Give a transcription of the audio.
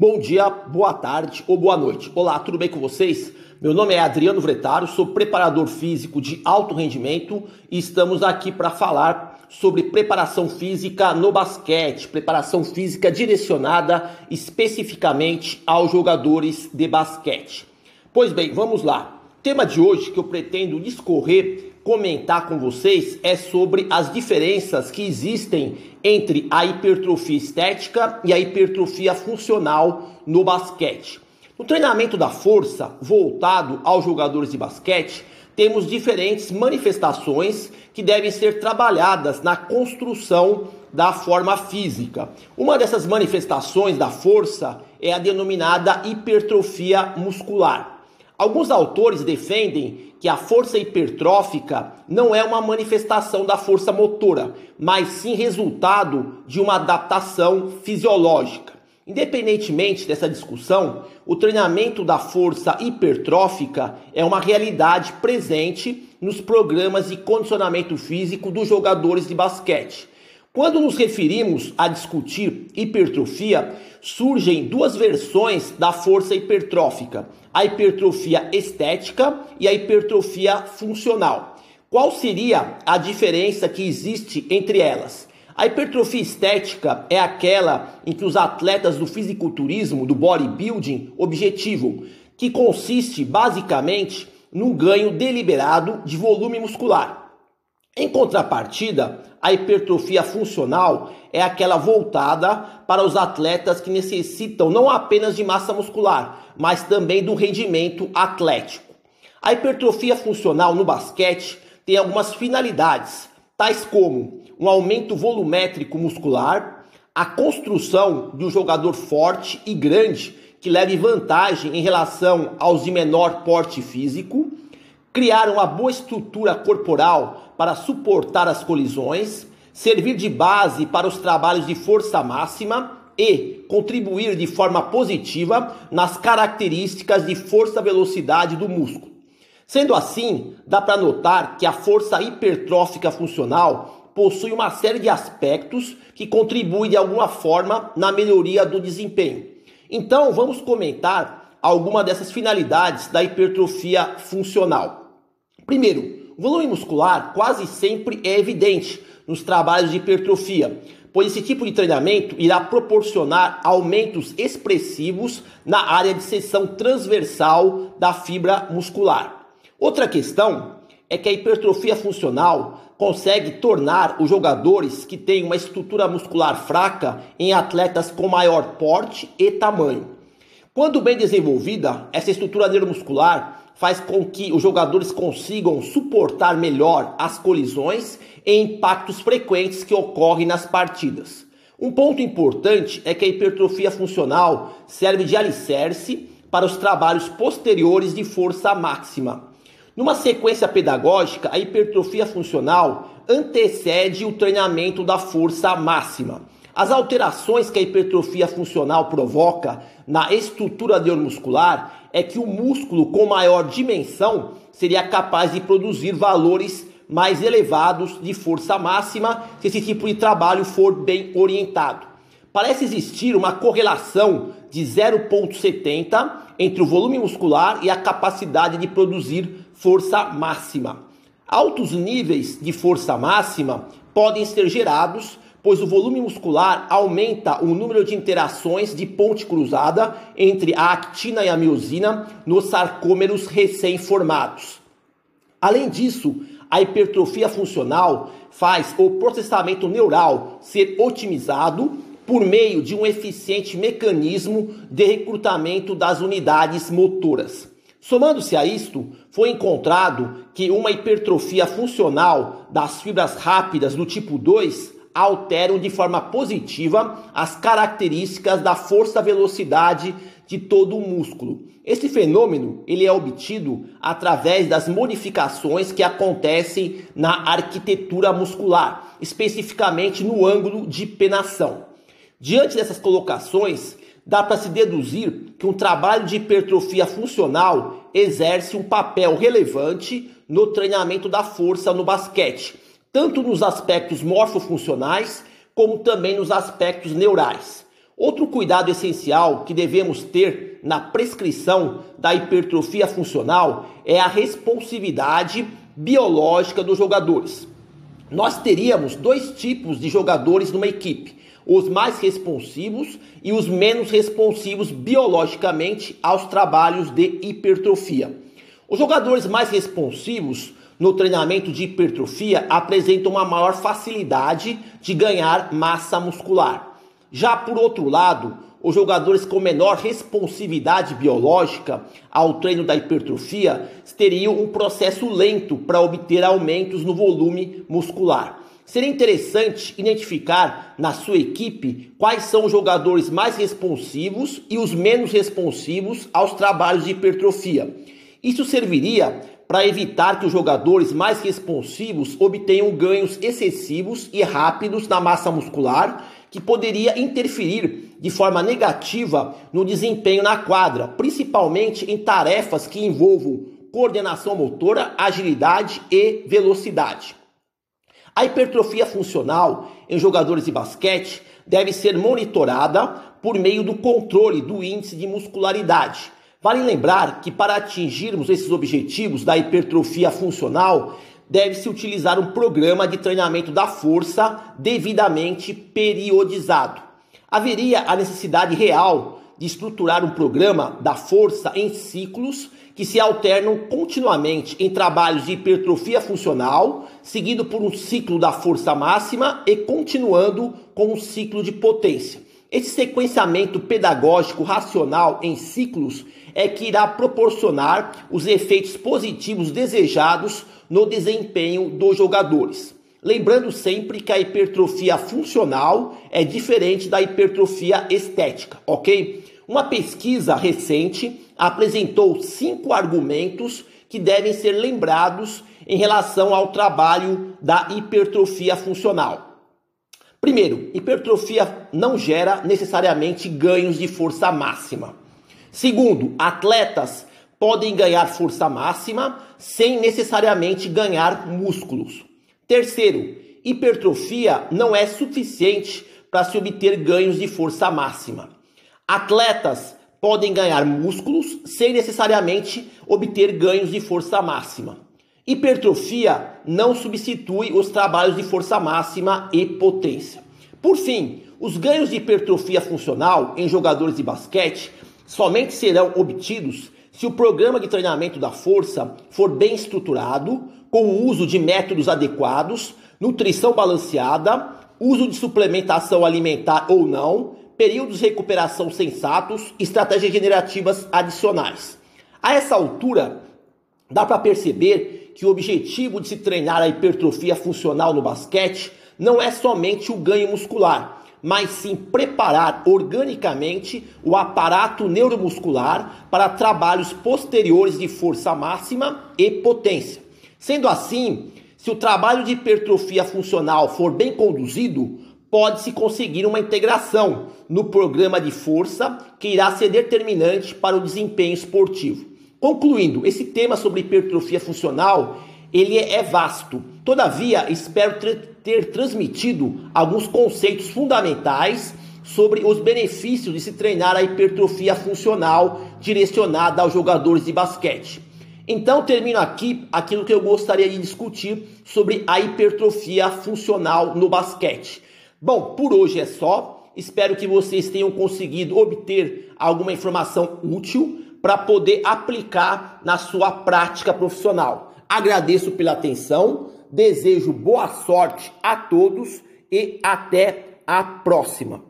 Bom dia, boa tarde ou boa noite. Olá, tudo bem com vocês? Meu nome é Adriano Vretaro, sou preparador físico de alto rendimento e estamos aqui para falar sobre preparação física no basquete, preparação física direcionada especificamente aos jogadores de basquete. Pois bem, vamos lá. O tema de hoje que eu pretendo discorrer comentar com vocês é sobre as diferenças que existem entre a hipertrofia estética e a hipertrofia funcional no basquete. No treinamento da força, voltado aos jogadores de basquete, temos diferentes manifestações que devem ser trabalhadas na construção da forma física. Uma dessas manifestações da força é a denominada hipertrofia muscular. Alguns autores defendem que a força hipertrófica não é uma manifestação da força motora, mas sim resultado de uma adaptação fisiológica. Independentemente dessa discussão, o treinamento da força hipertrófica é uma realidade presente nos programas de condicionamento físico dos jogadores de basquete. Quando nos referimos a discutir hipertrofia, surgem duas versões da força hipertrófica: a hipertrofia estética e a hipertrofia funcional. Qual seria a diferença que existe entre elas? A hipertrofia estética é aquela em que os atletas do fisiculturismo, do bodybuilding, objetivo, que consiste basicamente no ganho deliberado de volume muscular. Em contrapartida, a hipertrofia funcional é aquela voltada para os atletas que necessitam não apenas de massa muscular, mas também do rendimento atlético. A hipertrofia funcional no basquete tem algumas finalidades, tais como um aumento volumétrico muscular, a construção de um jogador forte e grande que leve vantagem em relação aos de menor porte físico, criar uma boa estrutura corporal para suportar as colisões, servir de base para os trabalhos de força máxima e contribuir de forma positiva nas características de força-velocidade do músculo. Sendo assim, dá para notar que a força hipertrófica funcional possui uma série de aspectos que contribuem de alguma forma na melhoria do desempenho. Então, vamos comentar alguma dessas finalidades da hipertrofia funcional. Primeiro, o volume muscular quase sempre é evidente nos trabalhos de hipertrofia, pois esse tipo de treinamento irá proporcionar aumentos expressivos na área de seção transversal da fibra muscular. Outra questão é que a hipertrofia funcional consegue tornar os jogadores que têm uma estrutura muscular fraca em atletas com maior porte e tamanho. Quando bem desenvolvida, essa estrutura neuromuscular faz com que os jogadores consigam suportar melhor as colisões e impactos frequentes que ocorrem nas partidas. Um ponto importante é que a hipertrofia funcional serve de alicerce para os trabalhos posteriores de força máxima. Numa sequência pedagógica, a hipertrofia funcional antecede o treinamento da força máxima. As alterações que a hipertrofia funcional provoca na estrutura neuromuscular é que o músculo com maior dimensão seria capaz de produzir valores mais elevados de força máxima se esse tipo de trabalho for bem orientado. Parece existir uma correlação de 0,70 entre o volume muscular e a capacidade de produzir força máxima. Altos níveis de força máxima podem ser gerados pois o volume muscular aumenta o número de interações de ponte cruzada entre a actina e a miosina nos sarcômeros recém-formados. Além disso, a hipertrofia funcional faz o processamento neural ser otimizado por meio de um eficiente mecanismo de recrutamento das unidades motoras. Somando-se a isto, foi encontrado que uma hipertrofia funcional das fibras rápidas do tipo 2 alteram de forma positiva as características da força-velocidade de todo o músculo. Esse fenômeno ele é obtido através das modificações que acontecem na arquitetura muscular, especificamente no ângulo de penação. Diante dessas colocações, dá para se deduzir que um trabalho de hipertrofia funcional exerce um papel relevante no treinamento da força no basquete tanto nos aspectos morfofuncionais como também nos aspectos neurais. Outro cuidado essencial que devemos ter na prescrição da hipertrofia funcional é a responsividade biológica dos jogadores. Nós teríamos dois tipos de jogadores numa equipe: os mais responsivos e os menos responsivos biologicamente aos trabalhos de hipertrofia. Os jogadores mais responsivos no treinamento de hipertrofia apresentam uma maior facilidade de ganhar massa muscular. Já por outro lado, os jogadores com menor responsividade biológica ao treino da hipertrofia teriam um processo lento para obter aumentos no volume muscular. Seria interessante identificar na sua equipe quais são os jogadores mais responsivos e os menos responsivos aos trabalhos de hipertrofia. Isso serviria para evitar que os jogadores mais responsivos obtenham ganhos excessivos e rápidos na massa muscular que poderia interferir de forma negativa no desempenho na quadra, principalmente em tarefas que envolvam coordenação motora, agilidade e velocidade. A hipertrofia funcional em jogadores de basquete deve ser monitorada por meio do controle do índice de muscularidade. Vale lembrar que para atingirmos esses objetivos da hipertrofia funcional, deve-se utilizar um programa de treinamento da força devidamente periodizado. Haveria a necessidade real de estruturar um programa da força em ciclos que se alternam continuamente em trabalhos de hipertrofia funcional, seguido por um ciclo da força máxima e continuando com um ciclo de potência. Esse sequenciamento pedagógico racional em ciclos é que irá proporcionar os efeitos positivos desejados no desempenho dos jogadores. Lembrando sempre que a hipertrofia funcional é diferente da hipertrofia estética, ok? Uma pesquisa recente apresentou cinco argumentos que devem ser lembrados em relação ao trabalho da hipertrofia funcional. Primeiro, hipertrofia não gera necessariamente ganhos de força máxima. Segundo, atletas podem ganhar força máxima sem necessariamente ganhar músculos. Terceiro, hipertrofia não é suficiente para se obter ganhos de força máxima. Atletas podem ganhar músculos sem necessariamente obter ganhos de força máxima. Hipertrofia não substitui os trabalhos de força máxima e potência. Por fim, os ganhos de hipertrofia funcional em jogadores de basquete somente serão obtidos se o programa de treinamento da força for bem estruturado, com o uso de métodos adequados, nutrição balanceada, uso de suplementação alimentar ou não, períodos de recuperação sensatos, estratégias generativas adicionais. A essa altura, dá para perceber que o objetivo de se treinar a hipertrofia funcional no basquete não é somente o ganho muscular, mas sim preparar organicamente o aparato neuromuscular para trabalhos posteriores de força máxima e potência. Sendo assim, se o trabalho de hipertrofia funcional for bem conduzido, pode-se conseguir uma integração no programa de força que irá ser determinante para o desempenho esportivo. Concluindo, esse tema sobre hipertrofia funcional, ele é vasto. Todavia, espero ter transmitido alguns conceitos fundamentais sobre os benefícios de se treinar a hipertrofia funcional direcionada aos jogadores de basquete. Então termino aqui aquilo que eu gostaria de discutir sobre a hipertrofia funcional no basquete. Bom, por hoje é só. Espero que vocês tenham conseguido obter alguma informação útil para poder aplicar na sua prática profissional. Agradeço pela atenção. Desejo boa sorte a todos e até a próxima.